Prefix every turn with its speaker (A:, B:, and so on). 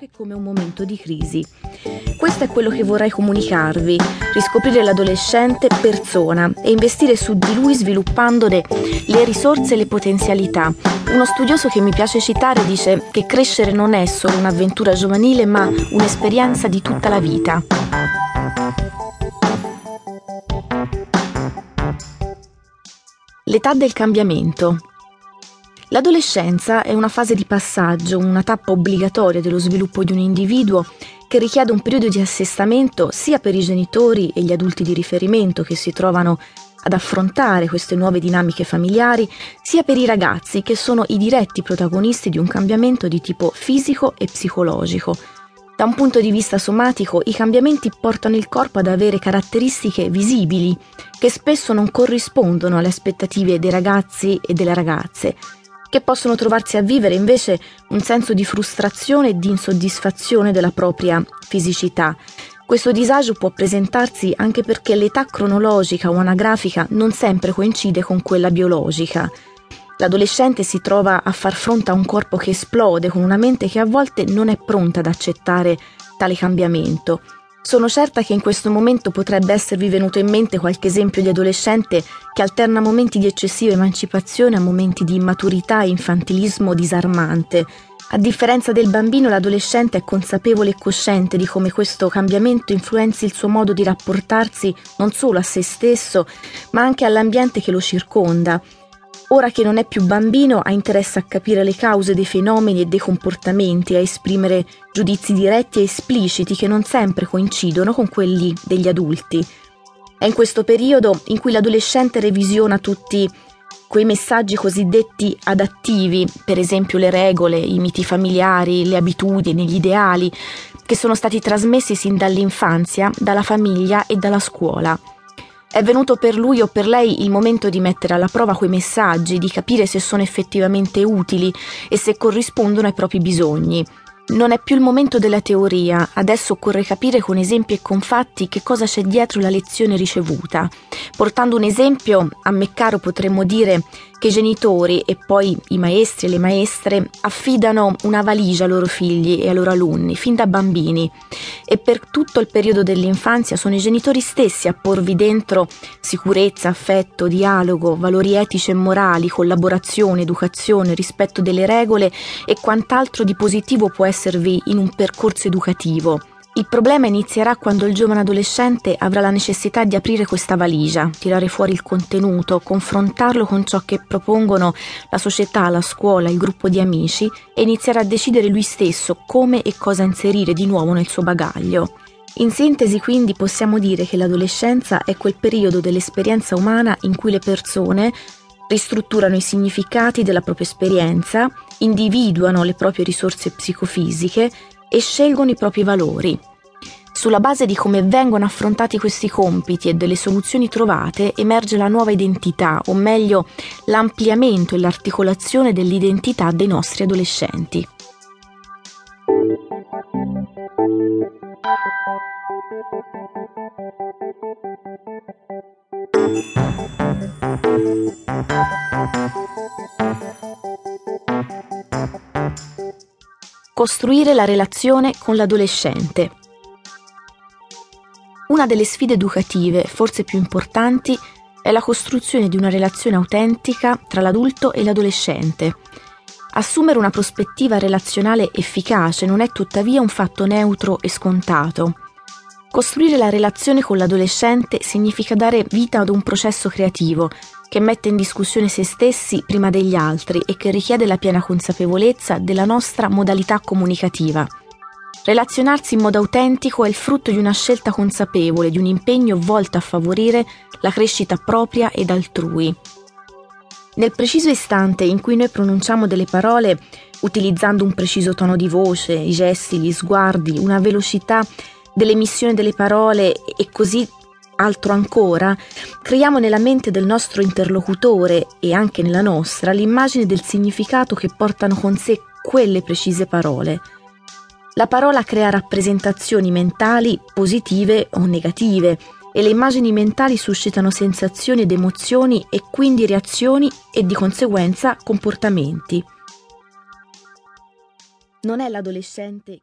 A: che come un momento di crisi. Questo è quello che vorrei comunicarvi, riscoprire l'adolescente persona e investire su di lui sviluppandone le risorse e le potenzialità. Uno studioso che mi piace citare dice che crescere non è solo un'avventura giovanile ma un'esperienza di tutta la vita. L'età del cambiamento. L'adolescenza è una fase di passaggio, una tappa obbligatoria dello sviluppo di un individuo che richiede un periodo di assestamento sia per i genitori e gli adulti di riferimento che si trovano ad affrontare queste nuove dinamiche familiari, sia per i ragazzi che sono i diretti protagonisti di un cambiamento di tipo fisico e psicologico. Da un punto di vista somatico, i cambiamenti portano il corpo ad avere caratteristiche visibili che spesso non corrispondono alle aspettative dei ragazzi e delle ragazze che possono trovarsi a vivere invece un senso di frustrazione e di insoddisfazione della propria fisicità. Questo disagio può presentarsi anche perché l'età cronologica o anagrafica non sempre coincide con quella biologica. L'adolescente si trova a far fronte a un corpo che esplode con una mente che a volte non è pronta ad accettare tale cambiamento sono certa che in questo momento potrebbe esservi venuto in mente qualche esempio di adolescente che alterna momenti di eccessiva emancipazione a momenti di immaturità e infantilismo disarmante. A differenza del bambino, l'adolescente è consapevole e cosciente di come questo cambiamento influenzi il suo modo di rapportarsi non solo a se stesso, ma anche all'ambiente che lo circonda Ora che non è più bambino, ha interesse a capire le cause dei fenomeni e dei comportamenti, a esprimere giudizi diretti e espliciti che non sempre coincidono con quelli degli adulti. È in questo periodo in cui l'adolescente revisiona tutti quei messaggi cosiddetti adattivi, per esempio le regole, i miti familiari, le abitudini, gli ideali, che sono stati trasmessi sin dall'infanzia, dalla famiglia e dalla scuola. È venuto per lui o per lei il momento di mettere alla prova quei messaggi, di capire se sono effettivamente utili e se corrispondono ai propri bisogni. Non è più il momento della teoria, adesso occorre capire con esempi e con fatti che cosa c'è dietro la lezione ricevuta. Portando un esempio, a me potremmo dire che i genitori e poi i maestri e le maestre affidano una valigia ai loro figli e ai loro alunni, fin da bambini, e per tutto il periodo dell'infanzia sono i genitori stessi a porvi dentro sicurezza, affetto, dialogo, valori etici e morali, collaborazione, educazione, rispetto delle regole e quant'altro di positivo può esservi in un percorso educativo. Il problema inizierà quando il giovane adolescente avrà la necessità di aprire questa valigia, tirare fuori il contenuto, confrontarlo con ciò che propongono la società, la scuola, il gruppo di amici e iniziare a decidere lui stesso come e cosa inserire di nuovo nel suo bagaglio. In sintesi quindi possiamo dire che l'adolescenza è quel periodo dell'esperienza umana in cui le persone ristrutturano i significati della propria esperienza, individuano le proprie risorse psicofisiche e scelgono i propri valori. Sulla base di come vengono affrontati questi compiti e delle soluzioni trovate emerge la nuova identità, o meglio l'ampliamento e l'articolazione dell'identità dei nostri adolescenti. Costruire la relazione con l'adolescente. Una delle sfide educative, forse più importanti, è la costruzione di una relazione autentica tra l'adulto e l'adolescente. Assumere una prospettiva relazionale efficace non è tuttavia un fatto neutro e scontato. Costruire la relazione con l'adolescente significa dare vita ad un processo creativo che mette in discussione se stessi prima degli altri e che richiede la piena consapevolezza della nostra modalità comunicativa. Relazionarsi in modo autentico è il frutto di una scelta consapevole, di un impegno volto a favorire la crescita propria ed altrui. Nel preciso istante in cui noi pronunciamo delle parole utilizzando un preciso tono di voce, i gesti, gli sguardi, una velocità dell'emissione delle parole e così altro ancora, creiamo nella mente del nostro interlocutore e anche nella nostra l'immagine del significato che portano con sé quelle precise parole. La parola crea rappresentazioni mentali positive o negative e le immagini mentali suscitano sensazioni ed emozioni e quindi reazioni e di conseguenza comportamenti. Non è l'adolescente che